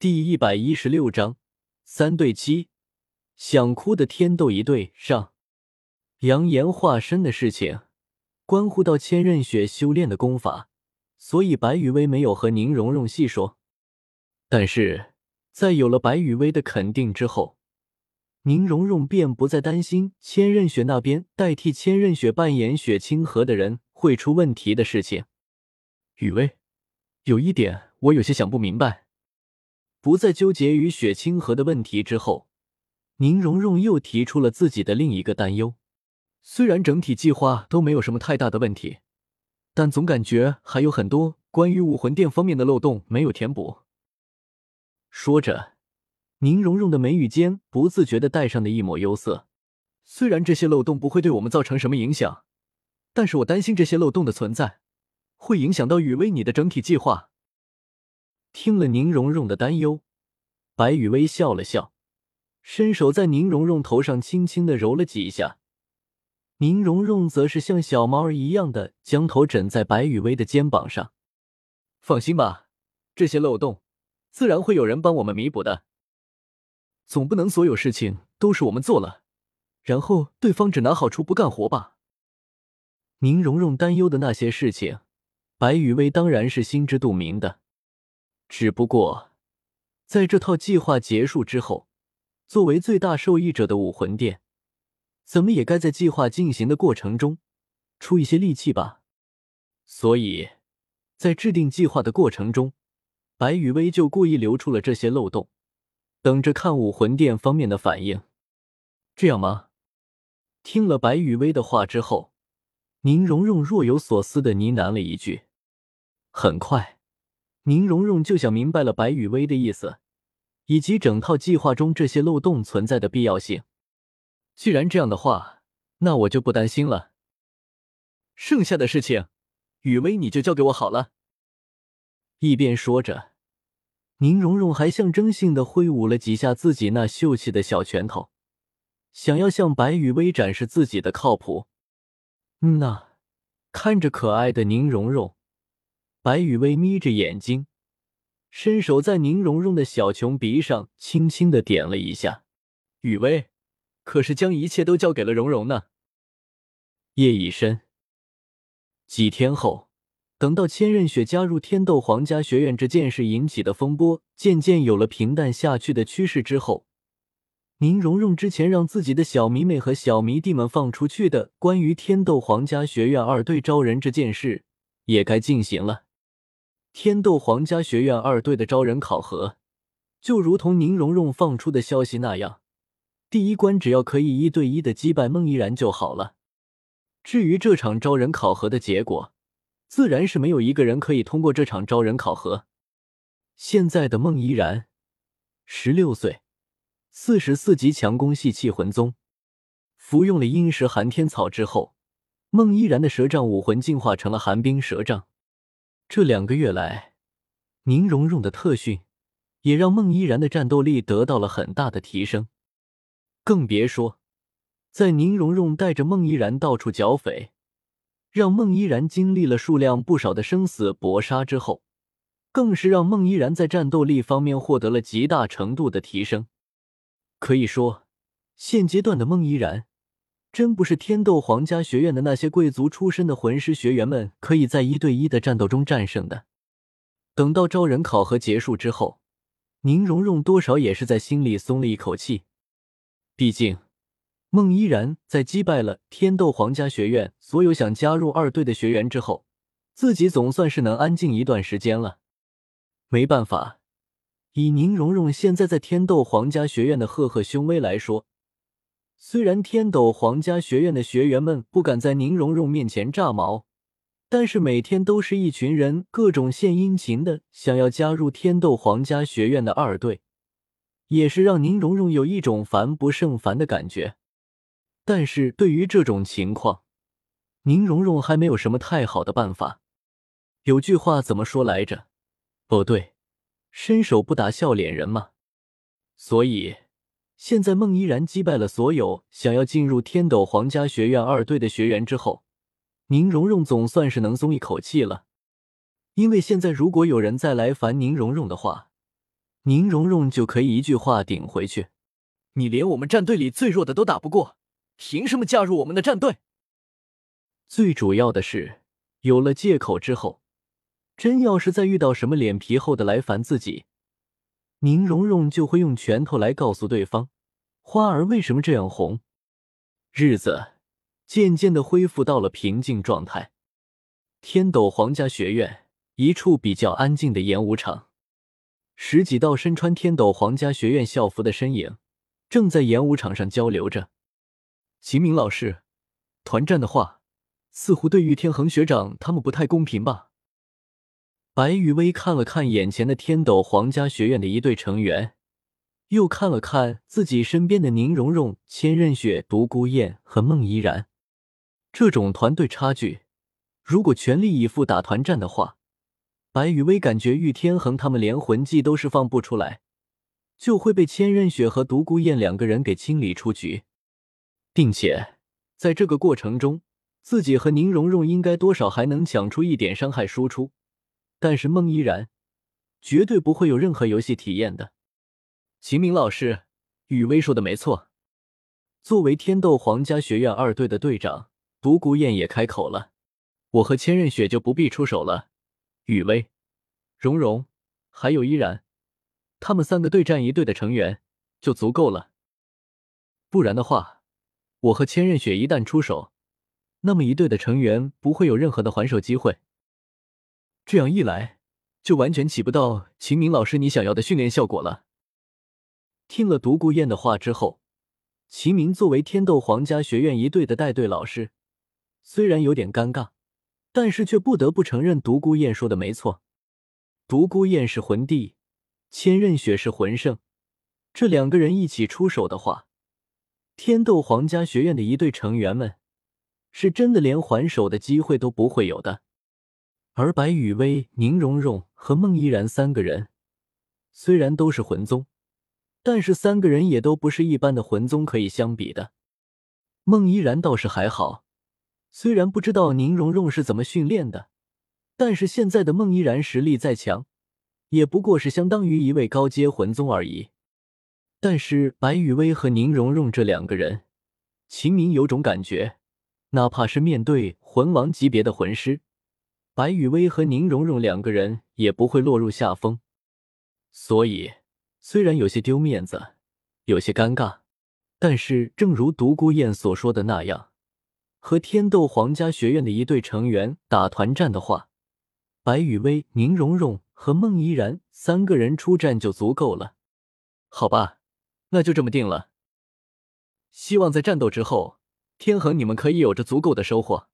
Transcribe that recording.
第一百一十六章三对七，想哭的天斗一对上。扬言化身的事情，关乎到千仞雪修炼的功法，所以白雨薇没有和宁荣荣细说。但是在有了白雨薇的肯定之后，宁荣荣便不再担心千仞雪那边代替千仞雪扮演雪清河的人会出问题的事情。雨薇，有一点我有些想不明白。不再纠结于雪清河的问题之后，宁荣荣又提出了自己的另一个担忧。虽然整体计划都没有什么太大的问题，但总感觉还有很多关于武魂殿方面的漏洞没有填补。说着，宁荣荣的眉宇间不自觉的带上了一抹忧色。虽然这些漏洞不会对我们造成什么影响，但是我担心这些漏洞的存在会影响到雨薇你的整体计划。听了宁荣荣的担忧，白雨薇笑了笑，伸手在宁荣荣头上轻轻的揉了几下。宁荣荣则是像小猫儿一样的将头枕在白雨薇的肩膀上。放心吧，这些漏洞自然会有人帮我们弥补的。总不能所有事情都是我们做了，然后对方只拿好处不干活吧？宁荣荣担忧的那些事情，白雨薇当然是心知肚明的。只不过，在这套计划结束之后，作为最大受益者的武魂殿，怎么也该在计划进行的过程中出一些力气吧。所以，在制定计划的过程中，白雨薇就故意留出了这些漏洞，等着看武魂殿方面的反应。这样吗？听了白雨薇的话之后，宁荣荣若有所思的呢喃了一句。很快。宁荣荣就想明白了白雨薇的意思，以及整套计划中这些漏洞存在的必要性。既然这样的话，那我就不担心了。剩下的事情，雨薇你就交给我好了。一边说着，宁荣荣还象征性的挥舞了几下自己那秀气的小拳头，想要向白雨薇展示自己的靠谱。嗯呐，看着可爱的宁荣荣。白雨薇眯着眼睛，伸手在宁荣荣的小琼鼻上轻轻的点了一下。雨薇，可是将一切都交给了荣荣呢？夜已深，几天后，等到千仞雪加入天斗皇家学院这件事引起的风波渐渐有了平淡下去的趋势之后，宁荣荣之前让自己的小迷妹和小迷弟们放出去的关于天斗皇家学院二队招人这件事，也该进行了。天斗皇家学院二队的招人考核，就如同宁荣荣放出的消息那样，第一关只要可以一对一的击败孟依然就好了。至于这场招人考核的结果，自然是没有一个人可以通过这场招人考核。现在的孟依然，十六岁，四十四级强攻系气魂宗，服用了阴石寒天草之后，孟依然的蛇杖武魂进化成了寒冰蛇杖。这两个月来，宁荣荣的特训也让孟依然的战斗力得到了很大的提升。更别说，在宁荣荣带着孟依然到处剿匪，让孟依然经历了数量不少的生死搏杀之后，更是让孟依然在战斗力方面获得了极大程度的提升。可以说，现阶段的孟依然。真不是天斗皇家学院的那些贵族出身的魂师学员们可以在一对一的战斗中战胜的。等到招人考核结束之后，宁荣荣多少也是在心里松了一口气。毕竟，孟依然在击败了天斗皇家学院所有想加入二队的学员之后，自己总算是能安静一段时间了。没办法，以宁荣荣现在在天斗皇家学院的赫赫凶威来说。虽然天斗皇家学院的学员们不敢在宁荣荣面前炸毛，但是每天都是一群人各种献殷勤的想要加入天斗皇家学院的二队，也是让宁荣荣有一种烦不胜烦的感觉。但是对于这种情况，宁荣荣还没有什么太好的办法。有句话怎么说来着？哦，对，伸手不打笑脸人嘛。所以。现在孟依然击败了所有想要进入天斗皇家学院二队的学员之后，宁荣荣总算是能松一口气了。因为现在如果有人再来烦宁荣荣的话，宁荣荣就可以一句话顶回去：“你连我们战队里最弱的都打不过，凭什么加入我们的战队？”最主要的是，有了借口之后，真要是再遇到什么脸皮厚的来烦自己，宁荣荣就会用拳头来告诉对方，花儿为什么这样红。日子渐渐的恢复到了平静状态。天斗皇家学院一处比较安静的演武场，十几道身穿天斗皇家学院校服的身影正在演武场上交流着。秦明老师，团战的话，似乎对玉天恒学长他们不太公平吧？白羽薇看了看眼前的天斗皇家学院的一队成员，又看了看自己身边的宁荣荣、千仞雪、独孤雁和孟依然，这种团队差距。如果全力以赴打团战的话，白羽薇感觉玉天恒他们连魂技都释放不出来，就会被千仞雪和独孤雁两个人给清理出局，并且在这个过程中，自己和宁荣荣应该多少还能抢出一点伤害输出，但是孟依然绝对不会有任何游戏体验的。秦明老师，雨薇说的没错，作为天斗皇家学院二队的队长，独孤雁也开口了。我和千仞雪就不必出手了，雨薇、蓉蓉还有依然，他们三个对战一队的成员就足够了。不然的话，我和千仞雪一旦出手，那么一队的成员不会有任何的还手机会。这样一来，就完全起不到秦明老师你想要的训练效果了。听了独孤雁的话之后，秦明作为天斗皇家学院一队的带队老师，虽然有点尴尬。但是却不得不承认，独孤雁说的没错。独孤雁是魂帝，千仞雪是魂圣，这两个人一起出手的话，天斗皇家学院的一队成员们是真的连还手的机会都不会有的。而白雨薇、宁荣荣和孟依然三个人虽然都是魂宗，但是三个人也都不是一般的魂宗可以相比的。孟依然倒是还好。虽然不知道宁荣荣是怎么训练的，但是现在的孟依然实力再强，也不过是相当于一位高阶魂宗而已。但是白雨薇和宁荣荣这两个人，秦明有种感觉，哪怕是面对魂王级别的魂师，白雨薇和宁荣荣两个人也不会落入下风。所以，虽然有些丢面子，有些尴尬，但是正如独孤雁所说的那样。和天斗皇家学院的一队成员打团战的话，白雨薇、宁荣荣和孟依然三个人出战就足够了。好吧，那就这么定了。希望在战斗之后，天恒你们可以有着足够的收获。